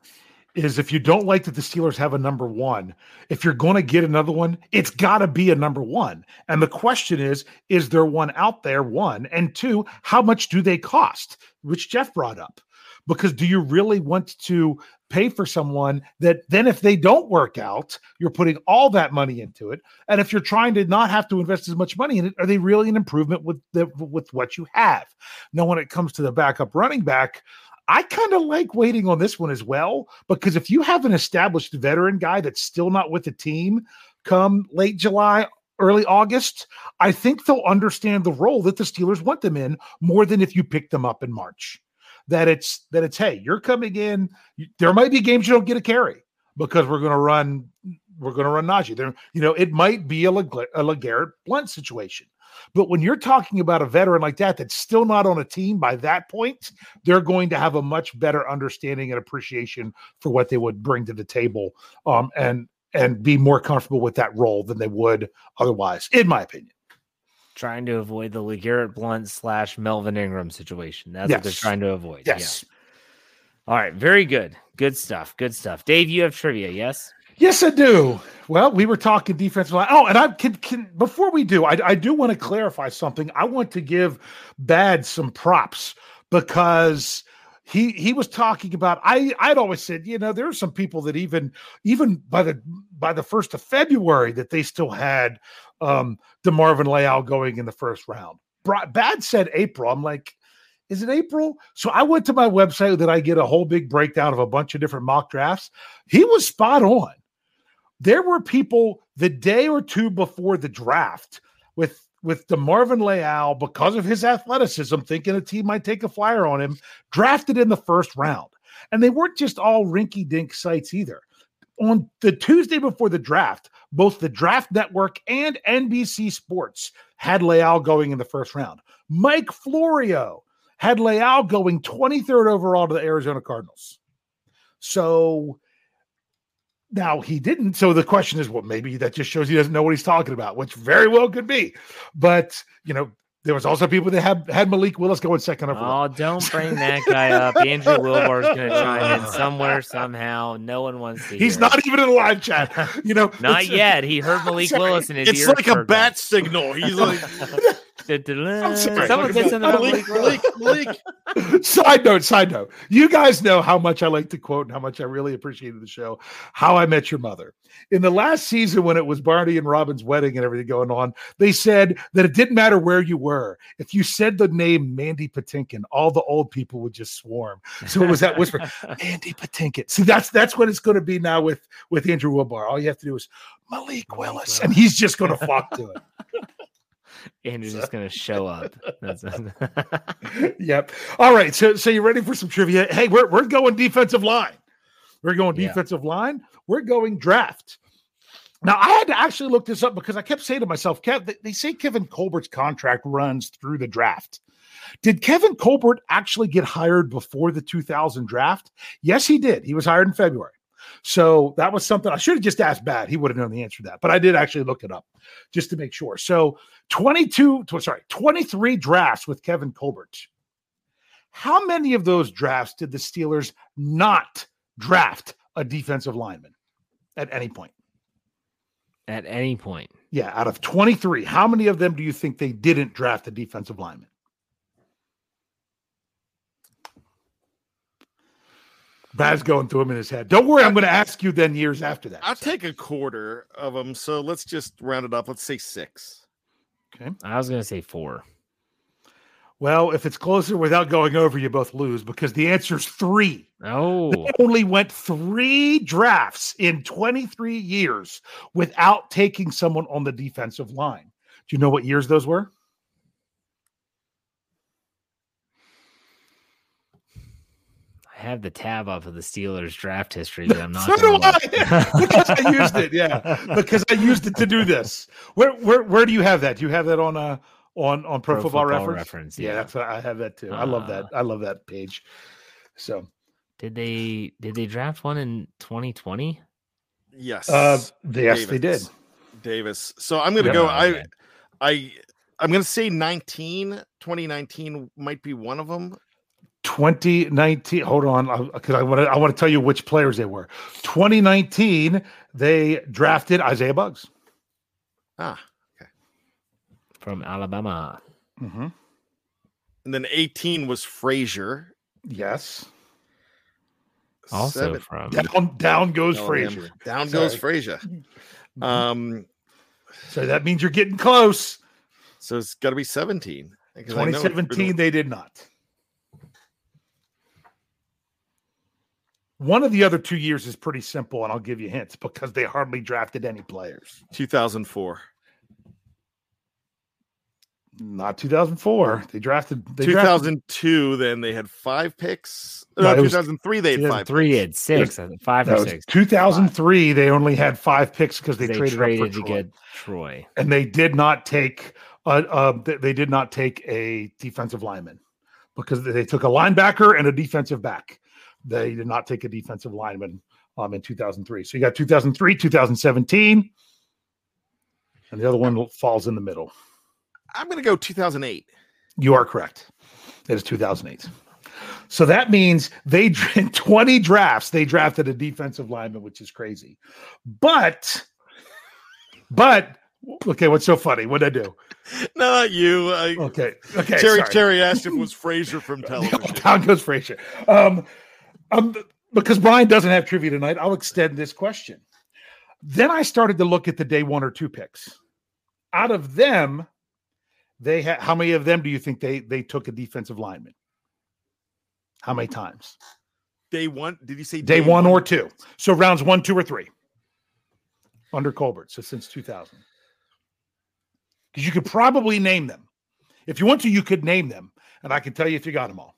is if you don't like that the Steelers have a number one, if you're going to get another one, it's got to be a number one. And the question is, is there one out there? One and two, how much do they cost? Which Jeff brought up. Because do you really want to pay for someone that then, if they don't work out, you're putting all that money into it? And if you're trying to not have to invest as much money in it, are they really an improvement with the with what you have? Now, when it comes to the backup running back, I kind of like waiting on this one as well because if you have an established veteran guy that's still not with the team come late July, early August, I think they'll understand the role that the Steelers want them in more than if you pick them up in March. That it's that it's hey, you're coming in. There might be games you don't get a carry because we're going to run we're going to run Najee. There, you know, it might be a, Leg- a LeGarrette Blunt situation. But when you're talking about a veteran like that that's still not on a team by that point, they're going to have a much better understanding and appreciation for what they would bring to the table, um, and and be more comfortable with that role than they would otherwise, in my opinion. Trying to avoid the LeGarrette Blunt slash Melvin Ingram situation. That's what they're trying to avoid. Yes. Yeah. All right. Very good. Good stuff. Good stuff. Dave, you have trivia, yes? Yes, I do. Well, we were talking defensive line. Oh, and I can, can before we do, I, I do want to clarify something. I want to give Bad some props because he he was talking about. I I'd always said, you know, there are some people that even even by the by the first of February that they still had um DeMarvin Leal going in the first round. Bad said April. I'm like, is it April? So I went to my website that I get a whole big breakdown of a bunch of different mock drafts. He was spot on. There were people the day or two before the draft with with DeMarvin Leal because of his athleticism, thinking a team might take a flyer on him, drafted in the first round. And they weren't just all rinky dink sites either. On the Tuesday before the draft, both the Draft Network and NBC Sports had Leal going in the first round. Mike Florio had Leal going 23rd overall to the Arizona Cardinals. So now he didn't. So the question is, well, maybe that just shows he doesn't know what he's talking about, which very well could be. But you know, there was also people that had had Malik Willis going second overall. Oh, don't bring that guy up. Andrew Wilbar is going to chime in somewhere, somehow. No one wants to He's hear not it. even in the live chat. You know, Not yet. He heard Malik Willis in his It's ears. like a bat signal. He's like, I'm sorry. Someone said something about Malik, Malik Malik, Malik. side note, side note. You guys know how much I like to quote and how much I really appreciated the show, How I Met Your Mother. In the last season, when it was Barney and Robin's wedding and everything going on, they said that it didn't matter where you were. If you said the name Mandy Patinkin, all the old people would just swarm. So it was that whisper, Mandy Patinkin. See, that's that's what it's going to be now with with Andrew Wilbar. All you have to do is Malik Willis, and he's just going to flock to it. Andrew's just going to show up. Yep. All right. So so you ready for some trivia? Hey, we're we're going defensive line. We're going Yeah. defensive line. We're going draft. Now I had to actually look this up because I kept saying to myself, Kev, they, they say Kevin Colbert's contract runs through the draft. Did Kevin Colbert actually get hired before the 2000 draft? Yes, he did. He was hired in February. So that was something I should have just asked Bad. He would have known the answer to that, but I did actually look it up just to make sure. So 22, tw- sorry, 23 drafts with Kevin Colbert. How many of those drafts did the Steelers not draft a defensive lineman at any point? At any point. Yeah, out of 23, how many of them do you think they didn't draft a defensive lineman? Bad's going through them in his head. Don't worry, I'm going to ask you then years after that. I'll take a quarter of them. So let's just round it up. Let's say six. Okay. I was going to say four. Well, if it's closer without going over, you both lose because the answer is three. Oh, They only went three drafts in 23 years without taking someone on the defensive line. Do you know what years those were? I have the tab off of the Steelers draft history, but I'm not. So do gonna I. look. because I used it, yeah. Because I used it to do this. Where where where do you have that? Do you have that on uh on on Pro, Pro Football, Football Reference? Reference, Yeah, yeah. that's what I have that too. I love that. I love that page. So Did they did they draft one in 2020? Yes. uh yes, they did. Davis. Davis. So I'm gonna Yep. go. I. I I'm gonna say 19. 2019 might be one of them. 2019. Hold on, because I want to I want to tell you which players they were. 2019, they drafted Isaiah Buggs. Ah. Okay. From Alabama. Mm-hmm. And then 18 was Frazier. Yes. Also Seven- from Down down goes Oh, Frazier. damn. Down goes Frazier. Um, So that means you're getting close. so it's got to be 17. 'cause I know it's been- 2017, they did not. One of the other two years is pretty simple, and I'll give you hints because they hardly drafted any players. 2004. Not 2004. They drafted. They drafted 2002, then they had five picks. No, No, it was 2003, they had five. three had six, I think, five or six. 2003. They only had five picks because they, They traded, traded up for to Troy. get Troy. and they did not take uh, uh, they, they did not take a defensive lineman because they took a linebacker and a defensive back. They did not take a defensive lineman um, in 2003. So you got 2003, 2017, and the other one falls in the middle. I'm going to go 2008. You are correct. It is 2008. So that means they in 20 drafts they drafted a defensive lineman, which is crazy. But, but okay, what's so funny? What'd I do? Not you. I, Okay, okay. Jerry sorry. Jerry asked if it was Fraser from television. Down goes Frazier. Um, um, because Brian doesn't have trivia tonight, I'll extend this question. Then I started to look at the day one or two picks. Out of them, they had how many of them do you think they they took a defensive lineman? How many times? Day one. Did you say Day, one, or two. So rounds one, two, or three. Under Colbert. So since 2000. Because you could probably name them. If you want to, you could name them. And I can tell you if you got them all.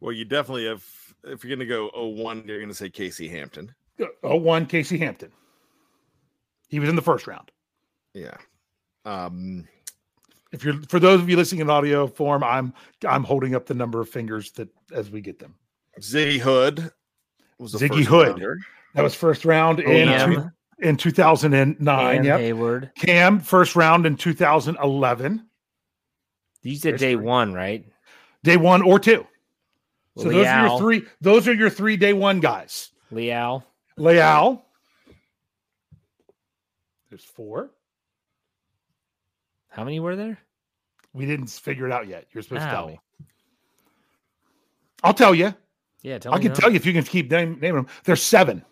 Well, you definitely have. If you're going to go 01, you're going to say Casey Hampton. Oh, one Casey Hampton. He was in the first round. Yeah. Um, If you're for those of you listening in audio form, I'm I'm holding up the number of fingers that as we get them. Ziggy Hood was the Ziggy first Hood. rounder. That was first round in Cam. two, in 2009. Cam Yep. Heyward. Cam first round in 2011. You said There's day three. one, right? Day one or two. So those are your three. Those are your three day one guys. Leal. Leal. There's four. How many were there? We didn't figure it out yet. You're supposed to tell me. I'll tell you. Yeah, tell I me can now. tell you if you can keep name, naming them. There's seven.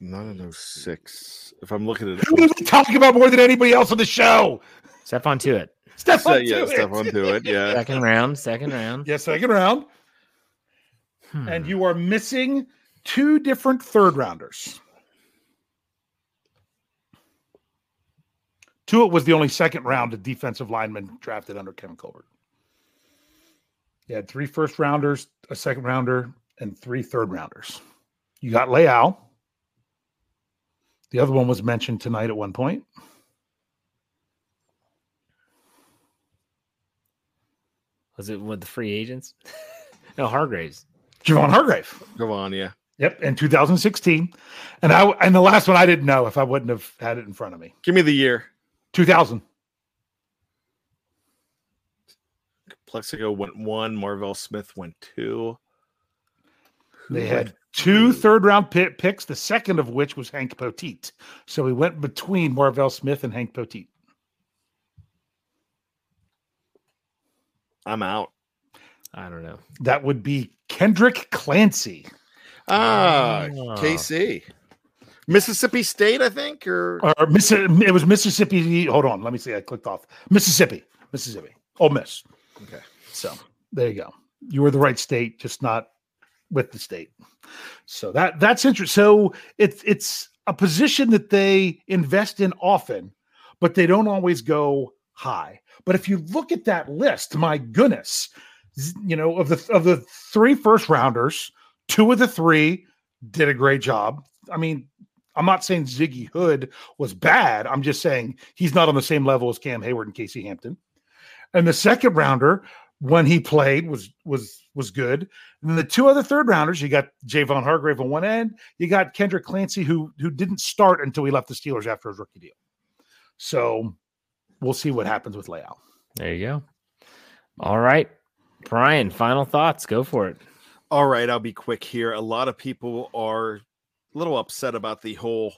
None of those six. If I'm looking at Who do we talk about more than anybody else on the show? Stephon Tuitt. Stephon So, yeah, Tuitt. Stephon Tuitt, yeah. Second round. Second round. Yeah, second round. Hmm. And you are missing two different third rounders. Tuitt was the only second round of defensive lineman drafted under Kevin Colbert. You had three first rounders, a second rounder, and three third rounders. You got Leal. The other one was mentioned tonight at one point. Was it with the free agents? no, Hargraves. Javon Hargrave. Go on, yeah. Yep, in 2016. And I and the last one I didn't know if I wouldn't have had it in front of me. Give me the year. 2000. Plaxico went one. Marvel Smith went two. Who They went had two third round pit picks, the second of which was Hank Poteat. So we went between Marvel Smith and Hank Poteat. I'm out. I don't know. That would be Kendrick Clancy. Ah, Ah. KC. Mississippi State, I think, or Or Miss, it was Mississippi. Hold on, let me see. I clicked off Mississippi. Mississippi. Ole Miss. okay. So there you go. You were the right state, just not with the state. So that that's interesting. So it's it's a position that they invest in often, but they don't always go high. But if you look at that list, my goodness, you know of the of the three first rounders, two of the three did a great job. I mean, I'm not saying Ziggy Hood was bad. I'm just saying he's not on the same level as Cam Heyward and Casey Hampton. And the second rounder, when he played, was was was good. And then the two other third rounders, you got Javon Hargrave on one end, you got Kendrick Clancy, who who didn't start until he left the Steelers after his rookie deal. So we'll see what happens with layout. There you go. All right. Brian, final thoughts. Go for it. All right, I'll be quick here. A lot of people are a little upset about the whole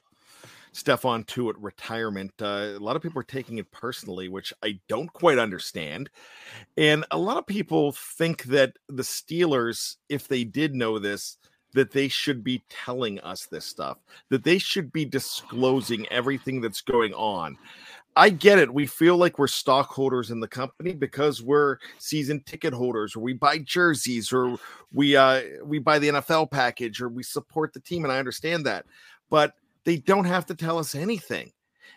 Stephon Tuitt retirement. Uh, a lot of people are taking it personally, which I don't quite understand. And a lot of people think that the Steelers, if they did know this, that they should be telling us this stuff, that they should be disclosing everything that's going on. I get it. We feel like we're stockholders in the company because we're season ticket holders, or we buy jerseys, or we uh we buy the NFL package, or we support the team, and I understand that. But they don't have to tell us anything.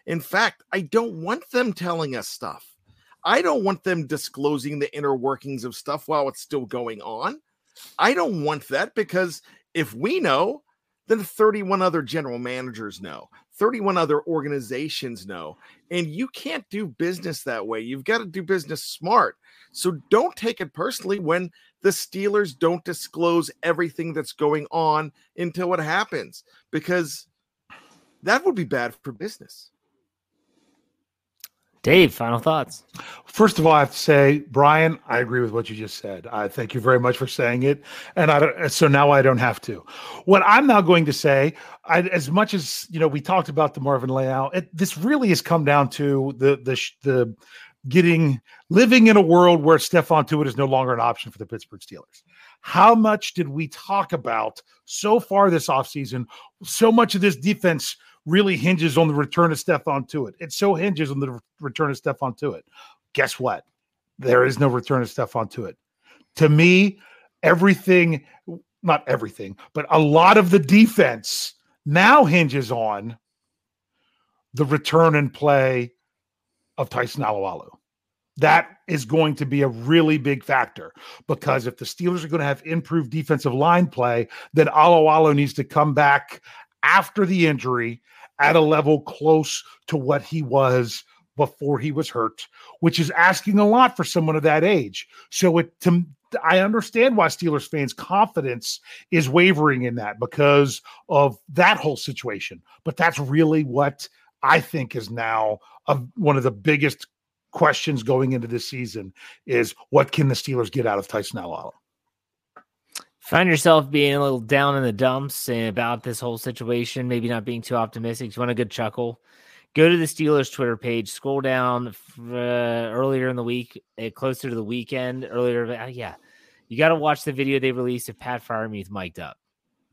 In fact, I don't want them telling us stuff. I don't want them disclosing the inner workings of stuff while it's still going on. I don't want that because if we know, then 31 other general managers know, 31 other organizations know. And you can't do business that way. You've got to do business smart. So don't take it personally when the Steelers don't disclose everything that's going on until it happens, because that would be bad for business. Dave, final thoughts. First of all, I have to say, Brian, I agree with what you just said. I thank you very much for saying it, and I. So now I don't have to. What I'm now going to say, I, as much as you know, we talked about DeMarvin Leal. It, this really has come down to the the the getting living in a world where Stephon Tuitt is no longer an option for the Pittsburgh Steelers. How much did we talk about so far this offseason? So much of this defense really hinges on the return of Stephon Tuitt. It It so hinges on the return of Stephon Tuitt. Guess what? There is no return of Stephon Tuitt. To me, everything, not everything, but a lot of the defense now hinges on the return and play of Tyson Alualu. That is going to be a really big factor because if the Steelers are going to have improved defensive line play, then Alualu needs to come back after the injury at a level close to what he was before he was hurt, which is asking a lot for someone of that age. So it to I understand why Steelers fans' confidence is wavering in that because of that whole situation. But that's really what I think is now a, one of the biggest questions going into this season is what can the Steelers get out of Tyson Alualu? Find yourself being a little down in the dumps about this whole situation, maybe not being too optimistic. You want a good chuckle? Go to the Steelers Twitter page, scroll down uh, earlier in the week, uh, closer to the weekend, earlier. Uh, yeah, you got to watch the video they released of Pat Freiermuth mic'd up.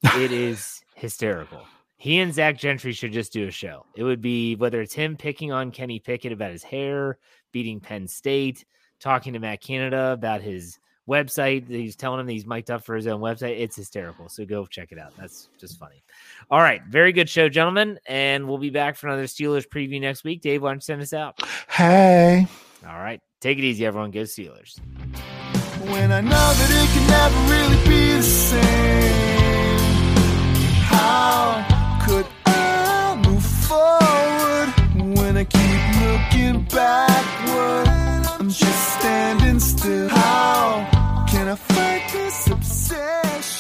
It is hysterical. He and Zach Gentry should just do a show. It would be whether it's him picking on Kenny Pickett about his hair, beating Penn State, talking to Matt Canada about his website. He's telling him he's mic'd up for his own website. It's hysterical. So go check it out. That's just funny. All right. Very good show, gentlemen. And we'll be back for another Steelers preview next week. Dave, why don't you send us out? Hey. All right. Take it easy, everyone. Go Steelers. When I know that it can never really be the same, how could I move forward when I keep looking backward? I'm just standing still. How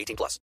18 plus.